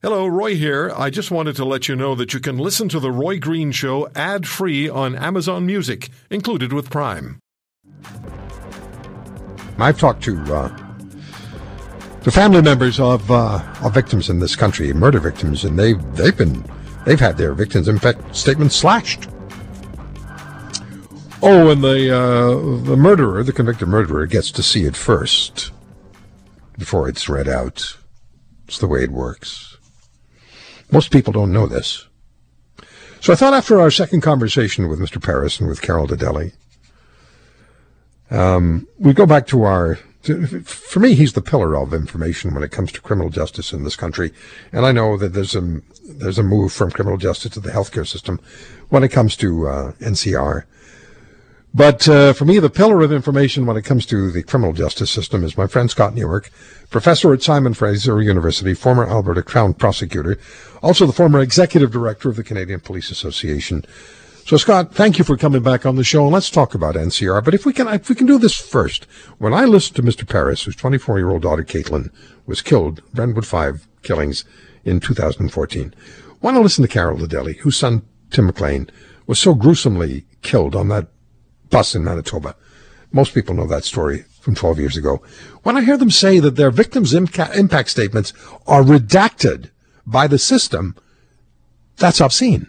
Hello, Roy here. I just wanted to let you know that you can listen to The Roy Green Show ad free on Amazon Music, included with Prime. I've talked to uh, the family members of uh, of victims in this country, murder victims, and they've they've been they've had their victims' impact statements slashed. Oh, and the uh, the murderer, the convicted murderer, gets to see it first before it's read out. It's the way it works. Most people don't know this. So I thought after our second conversation with Mr. Perras and with Carol de Delley, um, we go back to our. For me, he's the pillar of information when it comes to criminal justice in this country, and I know that there's a there's a move from criminal justice to the healthcare system when it comes to uh, NCR. But uh, for me, the pillar of information when it comes to the criminal justice system is my friend Scott Newark, professor at Simon Fraser University, former Alberta Crown prosecutor, also the former executive director of the Canadian Police Association. So, Scott, thank you for coming back on the show, and let's talk about NCR. But if we can, if we can do this first, when I listened to Mr. Perras, whose 24-year-old daughter Kaitlin was killed, Brentwood Five killings in 2014, want to listen to Carol de Delley, whose son Tim McLean was so gruesomely killed on that bus in Manitoba. Most people know that story from 12 years ago. When I hear them say that their victims' impact statements are redacted by the system, that's obscene.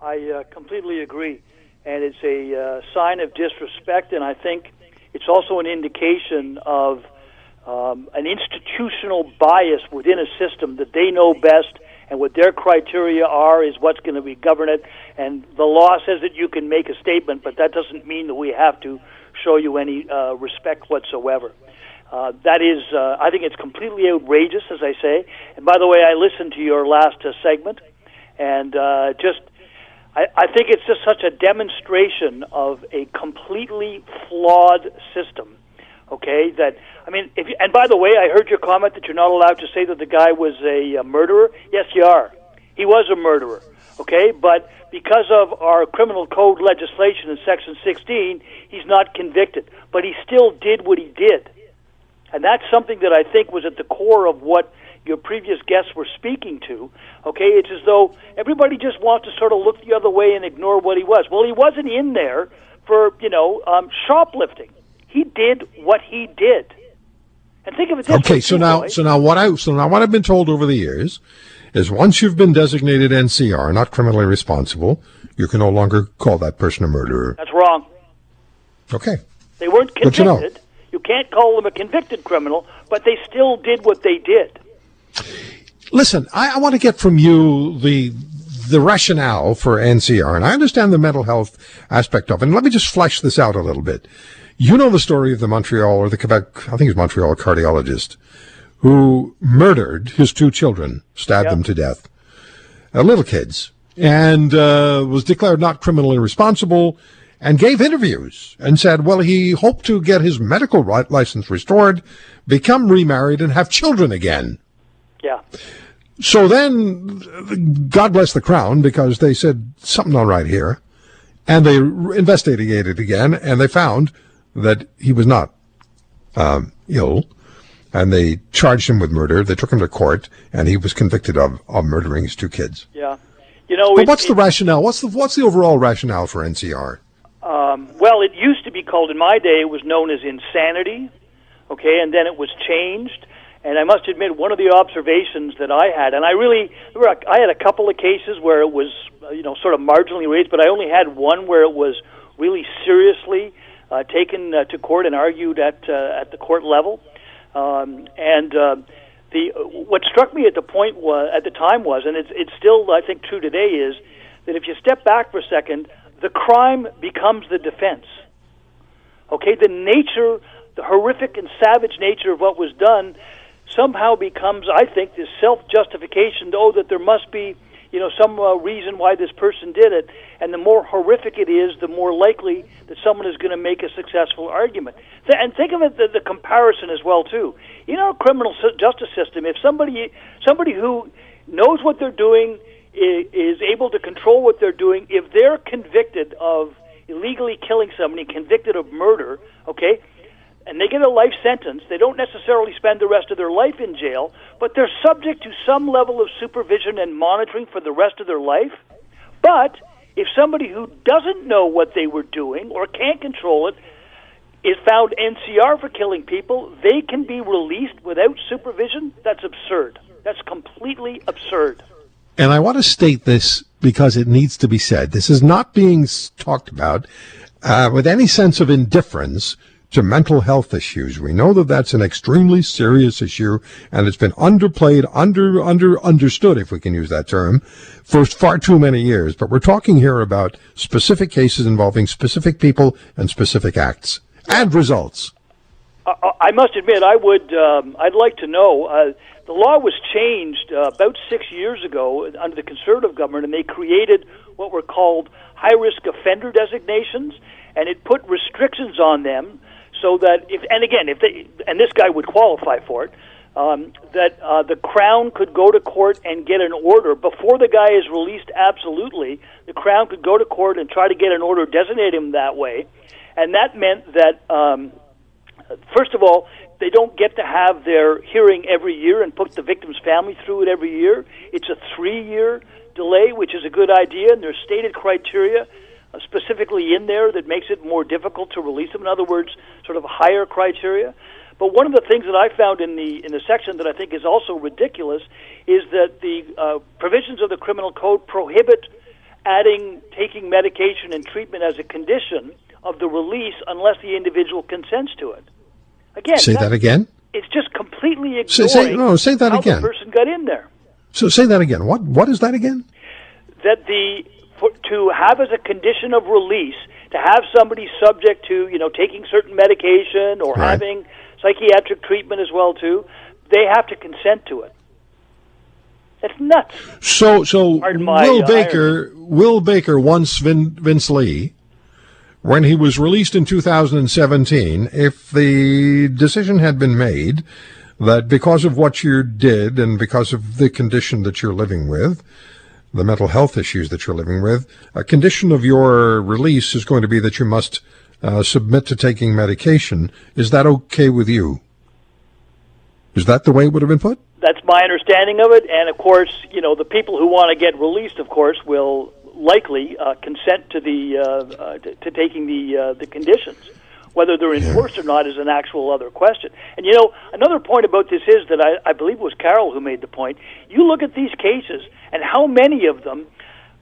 I uh, completely agree. And it's a uh, sign of disrespect, and I think it's also an indication of um, an institutional bias within a system that they know best and what their criteria are is what's going to be govern it. And the law says that you can make a statement, but that doesn't mean that we have to show you any uh, respect whatsoever. Uh, that is, uh, I think it's completely outrageous, as I say. And by the way, I listened to your last uh, segment, and uh, just, I, I think it's just such a demonstration of a completely flawed system. Okay, that I mean, if you, and by the way, I heard your comment that you're not allowed to say that the guy was a, a murderer. Yes, you are. He was a murderer. Okay, but because of our criminal code legislation in Section 16, he's not convicted. But he still did what he did. And that's something that I think was at the core of what your previous guests were speaking to. Okay, it's as though everybody just wants to sort of look the other way and ignore what he was. Well, he wasn't in there for, you know, um, shoplifting. He did what he did. And think of it Okay, so now, so now what I, so now what I've been told over the years is once you've been designated NCR, not criminally responsible, you can no longer call that person a murderer. That's wrong. Okay. They weren't convicted. know. You can't call them a convicted criminal, but they still did what they did. Listen, I, I want to get from you the the rationale for NCR, and I understand the mental health aspect of it. And let me just flesh this out a little bit. You know the story of the Montreal or the Quebec, I think it's Montreal cardiologist, who murdered his two children, stabbed Yep. them to death, uh, little kids, and uh, was declared not criminally responsible, and gave interviews and said, well, he hoped to get his medical ri- license restored, become remarried, and have children again. Yeah. So then, God bless the Crown, because they said something not right here, and they investigated again, and they found that he was not um, ill, and they charged him with murder. They took him to court, and he was convicted of, of murdering his two kids. Yeah. You know, But it- what's the rationale? What's the what's the overall rationale for NCR? Um, well, it used to be called in my day. It was known as insanity. Okay, and then it was changed. And I must admit, one of the observations that I had, and I really, there were a- I had a couple of cases where it was, uh, you know, sort of marginally raised, but I only had one where it was really seriously uh, taken uh, to court and argued at uh, at the court level. Um, and uh, the what struck me at the point was at the time was, and it's it's still I think true today is that if you step back for a second, the crime becomes the defense. Okay, the nature, the horrific and savage nature of what was done somehow becomes, I think, this self justification, oh, that there must be, you know, some uh, reason why this person did it. And the more horrific it is, the more likely that someone is going to make a successful argument. Th- And think of it, the, the comparison as well, too. In our criminal justice system, if somebody, somebody who knows what they're doing, i- is able to control what they're doing, if they're convicted of illegally killing somebody, convicted of murder, okay, and they get a life sentence, they don't necessarily spend the rest of their life in jail, but they're subject to some level of supervision and monitoring for the rest of their life. But if somebody who doesn't know what they were doing or can't control it is found NCR for killing people, they can be released without supervision. That's absurd. That's completely absurd. And I want to state this because it needs to be said. This is not being talked about uh, with any sense of indifference to mental health issues. We know that that's an extremely serious issue and it's been underplayed, under, under, understood, if we can use that term, for far too many years. But we're talking here about specific cases involving specific people and specific acts and results. I must admit, I would, um, I'd like to know, uh, the law was changed uh, about six years ago under the conservative government, and they created what were called high risk offender designations, and it put restrictions on them so that if and again if they and this guy would qualify for it um, that uh, the crown could go to court and get an order before the guy is released absolutely the crown could go to court and try to get an order designate him that way. And that meant that um, first of all they don't get to have their hearing every year and put the victim's family through it every year. It's a three year delay which is a good idea and there's stated criteria specifically in there that makes it more difficult to release them. In other words, sort of higher criteria. But one of the things that I found in the in the section that I think is also ridiculous is that the uh, provisions of the criminal code prohibit adding taking medication and treatment as a condition of the release unless the individual consents to it. Again, say that again. It's just completely ignoring say, say, no, say that how again. the person got in there. So say that again. What what is that again? That the to have as a condition of release to have somebody subject to you know taking certain medication or right. having psychiatric treatment as well too, they have to consent to it. It's nuts. So so Will uh, Baker Will Baker once Vin, Vince Li when he was released in 2017, if the decision had been made that because of what you did and because of the condition that you're living with, the mental health issues that you're living with, a condition of your release is going to be that you must uh, submit to taking medication. Is that okay with you? Is that the way it would have been put? That's my understanding of it. And of course, you know, the people who want to get released, of course, will likely uh, consent to the uh, uh to, to, taking the uh, the conditions. Whether they're enforced or not is an actual other question. And you know, another point about this is that I, I believe it was Carol who made the point. You look at these cases, and how many of them,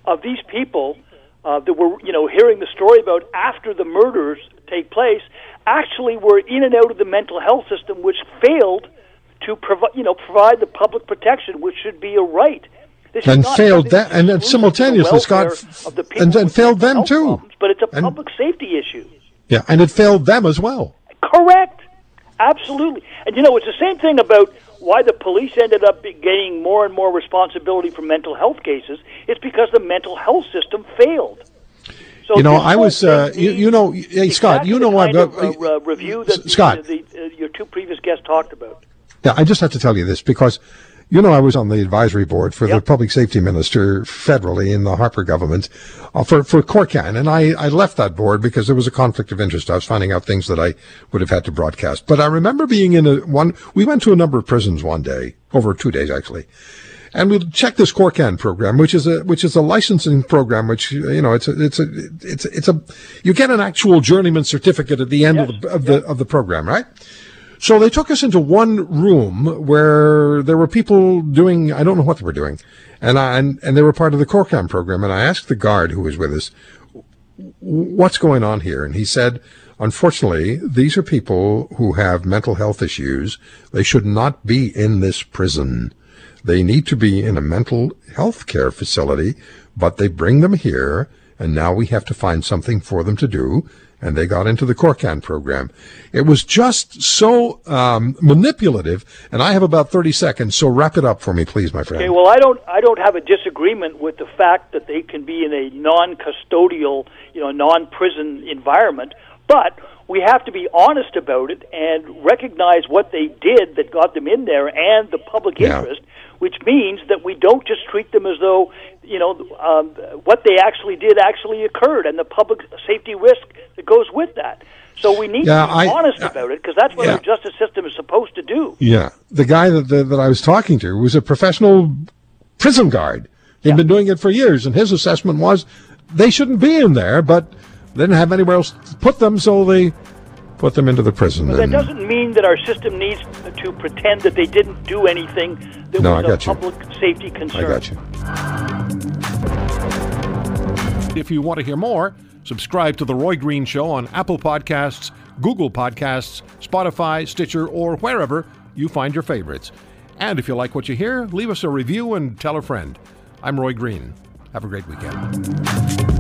of these people uh, that were, you know, hearing the story about after the murders take place, actually were in and out of the mental health system, which failed to provide, you know, provide the public protection, which should be a right. This and failed that, and then simultaneously, Scott, the and then failed them too. Problems, but it's a public and, safety issue. Yeah, and it failed them as well. Correct. Absolutely. And you know, it's the same thing about why the police ended up getting more and more responsibility for mental health cases. It's because the mental health system failed. So you know, I was, uh, you, you, know, hey, exactly Scott, you know, I've uh, uh, review that Scott, the, the, uh, your two previous guests talked about. Yeah, I just have to tell you this because you know, I was on the advisory board for yep. the public safety minister federally in the Harper government uh, for, for Corcan. And I, I left that board because there was a conflict of interest. I was finding out things that I would have had to broadcast. But I remember being in a one, we went to a number of prisons one day, over two days actually. And we checked this Corcan program, which is a, which is a licensing program, which, you know, it's a, it's a, it's a, it's a, you get an actual journeyman certificate at the end yes. of the, of the, of the program, right? So they took us into one room where there were people doing, I don't know what they were doing. And I, and, and they were part of the Corcan program. And I asked the guard who was with us, what's going on here? And he said, unfortunately, these are people who have mental health issues. They should not be in this prison. They need to be in a mental health care facility, but they bring them here and now we have to find something for them to do and they got into the Corcan program. It was just so um, manipulative, and I have about 30 seconds, so wrap it up for me, please, my friend. Okay, well, I don't, I don't have a disagreement with the fact that they can be in a non-custodial, you know, non-prison environment, but we have to be honest about it and recognize what they did that got them in there and the public yeah. interest which means that we don't just treat them as though you know um, what they actually did actually occurred and the public safety risk that goes with that. So we need Yeah, to be I- honest about it because that's what Yeah. our justice system is supposed to do. Yeah, the guy that that, that I was talking to was a professional prison guard. He'd Yeah. been doing it for years, and his assessment was they shouldn't be in there, but they didn't have anywhere else to put them, so they put them into the prison. But that doesn't mean that our system needs to pretend that they didn't do anything that No, was I a got you. public safety I got you. If you want to hear more, subscribe to The Roy Green Show on Apple Podcasts, Google Podcasts, Spotify, Stitcher, or wherever you find your favorites. And if you like what you hear, leave us a review and tell a friend. I'm Roy Green. Have a great weekend.